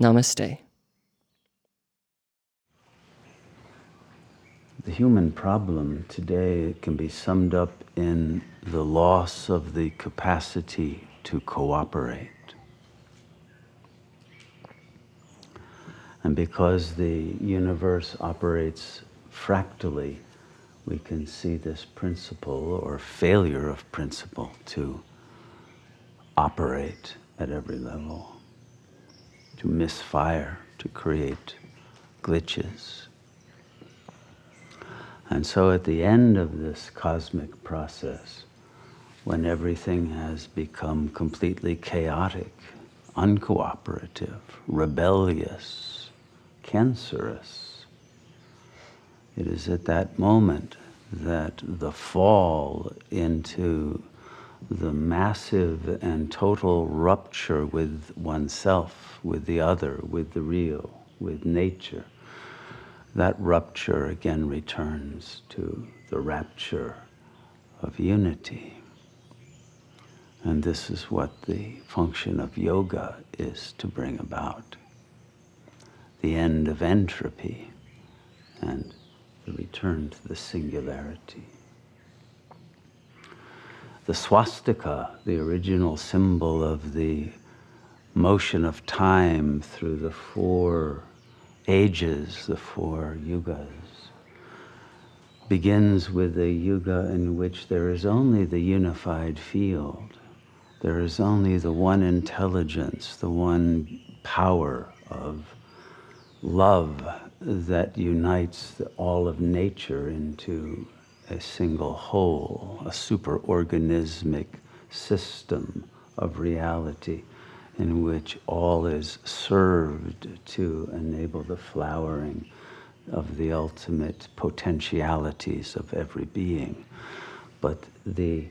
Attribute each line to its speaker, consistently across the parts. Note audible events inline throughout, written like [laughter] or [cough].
Speaker 1: Namaste.
Speaker 2: The human problem today can be summed up in the loss of the capacity to cooperate. And because the universe operates fractally, we can see this principle or failure of principle to operate at every level, to misfire, to create glitches. And so at the end of this cosmic process, when everything has become completely chaotic, uncooperative, rebellious, cancerous, it is at that moment that the fall into the massive and total rupture with oneself, with the other, with the real, with nature, that rupture again returns to the rapture of unity. And this is what the function of yoga is to bring about the end of entropy and the return to the singularity. The swastika, the original symbol of the motion of time through the four ages, the four yugas, begins with a yuga in which there is only the unified field. There is only the one intelligence, the one power of love that unites all of nature into a single whole, a superorganismic system of reality in which all is served to enable the flowering of the ultimate potentialities of every being. But the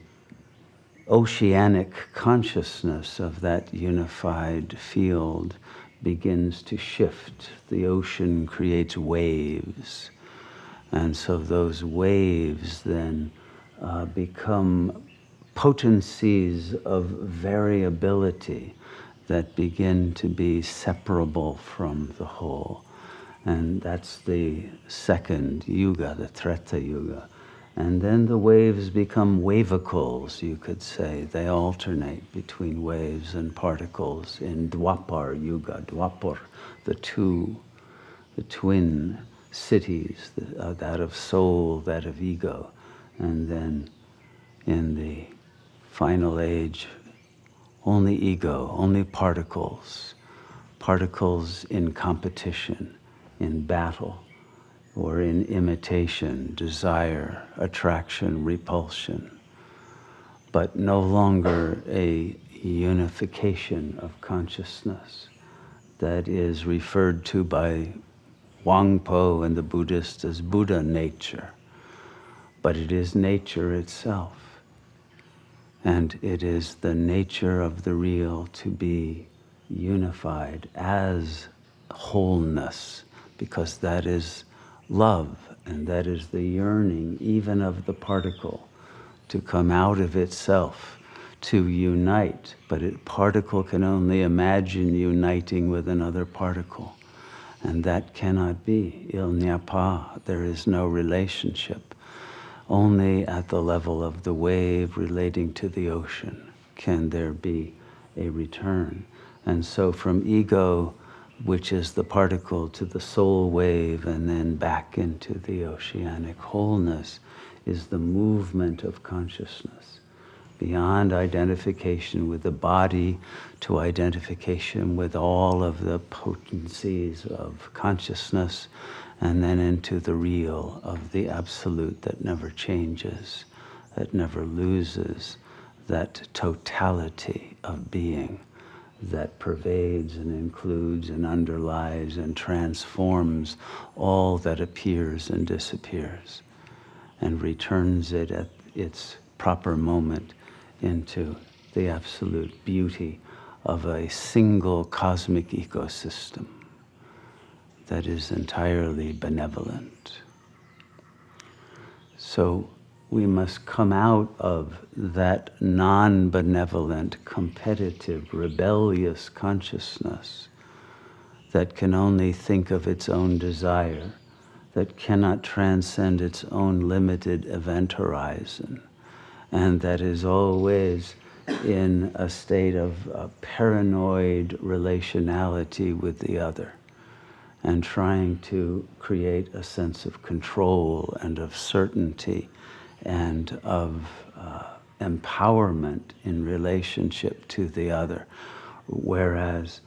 Speaker 2: oceanic consciousness of that unified field begins to shift. The ocean creates waves. And so those waves then uh, become potencies of variability that begin to be separable from the whole. And that's the second yuga, the Treta Yuga. And then the waves become wavicles, you could say. They alternate between waves and particles in Dwapar Yuga, Dwapar, the two, the twin cities, uh, that of soul, that of ego. And then in the final age, only ego, only particles, particles in competition, in battle, or in imitation, desire, attraction, repulsion, but no longer a unification of consciousness that is referred to by Huang Po and the Buddhists as Buddha nature, but it is nature itself. And it is the nature of the real to be unified as wholeness, because that is love and that is the yearning even of the particle to come out of itself, to unite. But a particle can only imagine uniting with another particle. And that cannot be. Il n'y a pas. There is no relationship. Only at the level of the wave relating to the ocean can there be a return. And so from ego, which is the particle, to the soul wave, and then back into the oceanic wholeness, is the movement of consciousness. Beyond identification with the body to identification with all of the potencies of consciousness and then into the real of the absolute that never changes, that never loses, that totality of being that pervades and includes and underlies and transforms all that appears and disappears and returns it at its proper moment into the absolute beauty of a single cosmic ecosystem that is entirely benevolent. So we must come out of that non benevolent, competitive, rebellious consciousness that can only think of its own desire, that cannot transcend its own limited event horizon, and that is always in a state of uh, paranoid relationality with the other and trying to create a sense of control and of certainty and of uh, empowerment in relationship to the other, whereas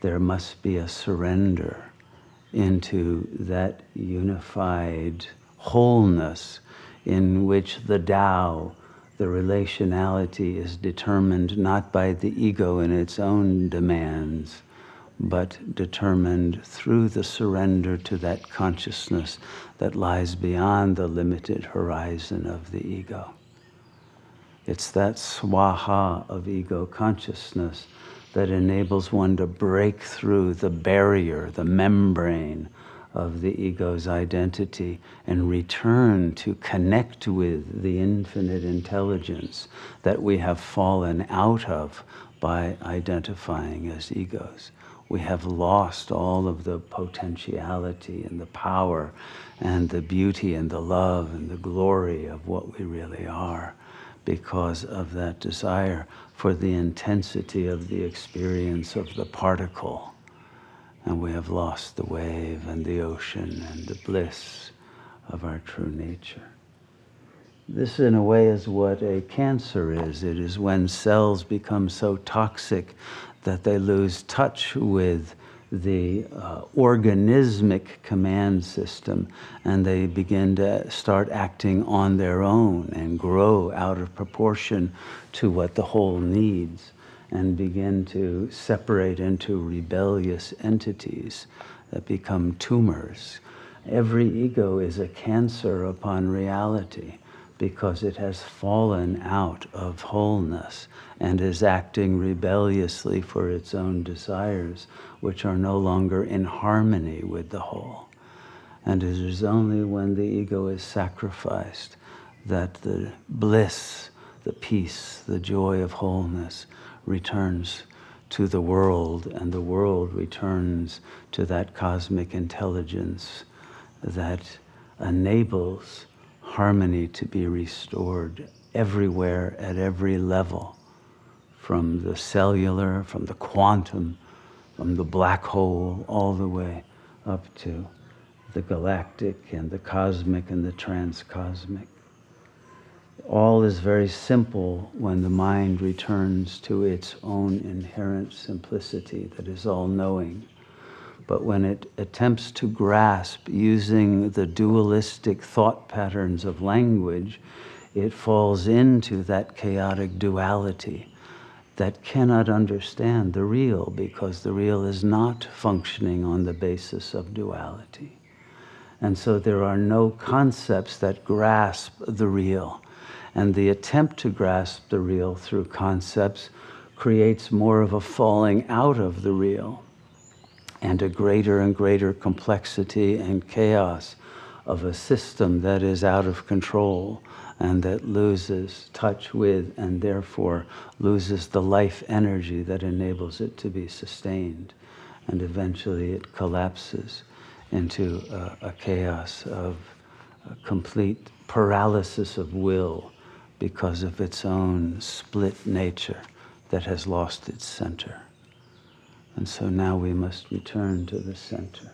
Speaker 2: there must be a surrender into that unified wholeness in which the Tao, the relationality, is determined not by the ego in its own demands, but determined through the surrender to that consciousness that lies beyond the limited horizon of the ego. It's that swaha of ego consciousness that enables one to break through the barrier, the membrane of the ego's identity and return to connect with the infinite intelligence that we have fallen out of by identifying as egos we have lost all of the potentiality and the power and the beauty and the love and the glory of what we really are because of that desire for the intensity of the experience of the particle. And we have lost the wave and the ocean and the bliss of our true nature. This, in a way, is what a cancer is. It is when cells become so toxic that they lose touch with the uh, organismic command system and they begin to start acting on their own and grow out of proportion to what the whole needs and begin to separate into rebellious entities that become tumors. Every ego is a cancer upon reality because it has fallen out of wholeness and is acting rebelliously for its own desires, which are no longer in harmony with the whole. And it is only when the ego is sacrificed that the bliss, the peace, the joy of wholeness returns to the world, and the world returns to that cosmic intelligence that enables harmony to be restored everywhere at every level from the cellular, from the quantum, from the black hole, all the way up to the galactic and the cosmic and the transcosmic. All is very simple when the mind returns to its own inherent simplicity that is all knowing but when it attempts to grasp using the dualistic thought patterns of language, it falls into that chaotic duality that cannot understand the real because the real is not functioning on the basis of duality. And so there are no concepts that grasp the real. And the attempt to grasp the real through concepts creates more of a falling out of the real and a greater and greater complexity and chaos of a system that is out of control and that loses touch with and therefore loses the life energy that enables it to be sustained. And eventually it collapses into a, a chaos of a complete paralysis of will because of its own split nature that has lost its center. And so now we must return to the center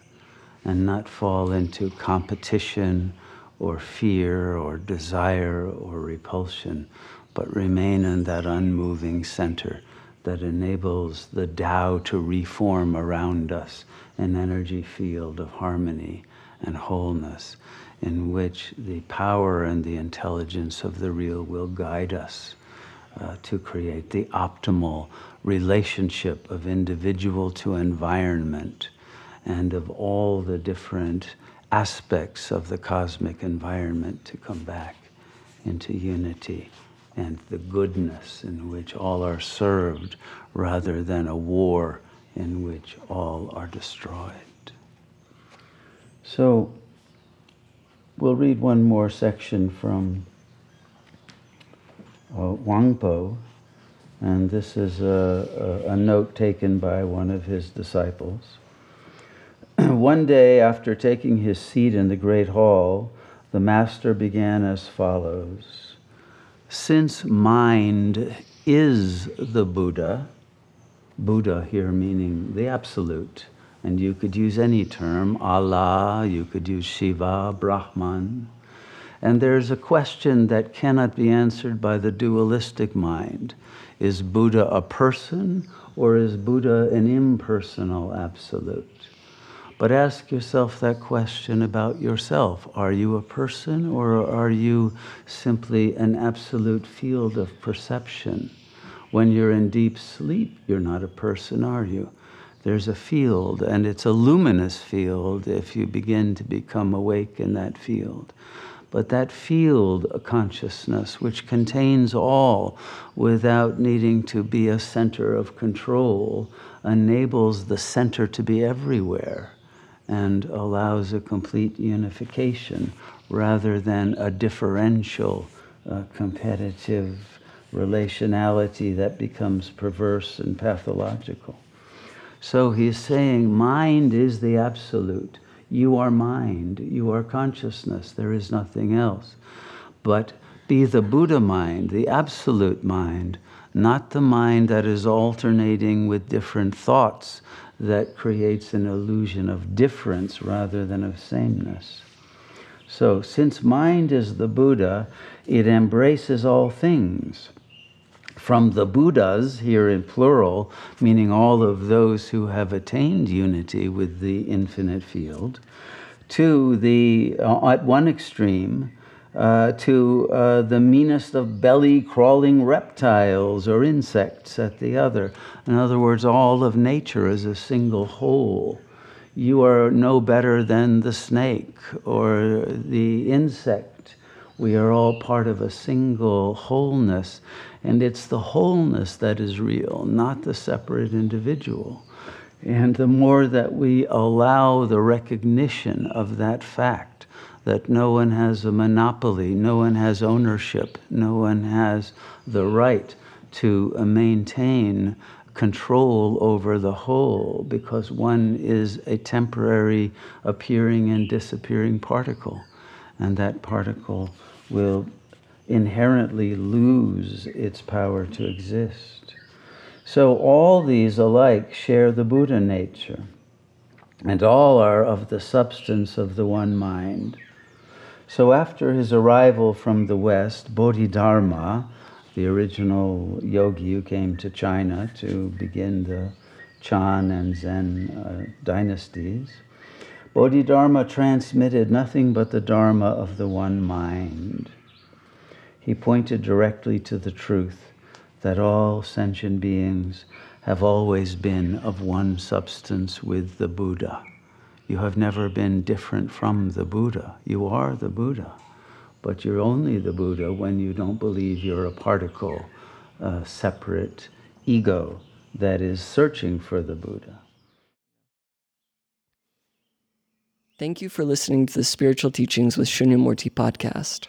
Speaker 2: and not fall into competition or fear or desire or repulsion, but remain in that unmoving center that enables the Tao to reform around us an energy field of harmony and wholeness in which the power and the intelligence of the real will guide us uh, to create the optimal relationship of individual to environment and of all the different aspects of the cosmic environment to come back into unity and the goodness in which all are served rather than a war in which all are destroyed. So, we'll read one more section from uh, Huang Po, and this is a, a, a note taken by one of his disciples. [clears throat] one day, after taking his seat in the great hall, the master began as follows Since mind is the Buddha, Buddha here meaning the Absolute, and you could use any term Allah, you could use Shiva, Brahman. And there's a question that cannot be answered by the dualistic mind Is Buddha a person or is Buddha an impersonal absolute? But ask yourself that question about yourself. Are you a person or are you simply an absolute field of perception? When you're in deep sleep, you're not a person, are you? There's a field, and it's a luminous field if you begin to become awake in that field. But that field of consciousness, which contains all without needing to be a center of control, enables the center to be everywhere and allows a complete unification rather than a differential, uh, competitive relationality that becomes perverse and pathological. So he's saying mind is the absolute. You are mind, you are consciousness, there is nothing else. But be the Buddha mind, the absolute mind, not the mind that is alternating with different thoughts that creates an illusion of difference rather than of sameness. So, since mind is the Buddha, it embraces all things. From the Buddhas, here in plural, meaning all of those who have attained unity with the infinite field, to the, uh, at one extreme, uh, to uh, the meanest of belly crawling reptiles or insects at the other. In other words, all of nature is a single whole. You are no better than the snake or the insect. We are all part of a single wholeness, and it's the wholeness that is real, not the separate individual. And the more that we allow the recognition of that fact, that no one has a monopoly, no one has ownership, no one has the right to maintain control over the whole because one is a temporary appearing and disappearing particle. And that particle will inherently lose its power to exist. So all these alike share the Buddha nature, and all are of the substance of the one mind. So after his arrival from the West, Bodhidharma, the original yogi who came to China to begin the Chan and Zen uh, dynasties, Bodhidharma transmitted nothing but the Dharma of the one mind. He pointed directly to the truth that all sentient beings have always been of one substance with the Buddha. You have never been different from the Buddha. You are the Buddha. But you're only the Buddha when you don't believe you're a particle, a separate ego that is searching for the Buddha.
Speaker 1: Thank you for listening to the Spiritual Teachings with Shunyamurti podcast.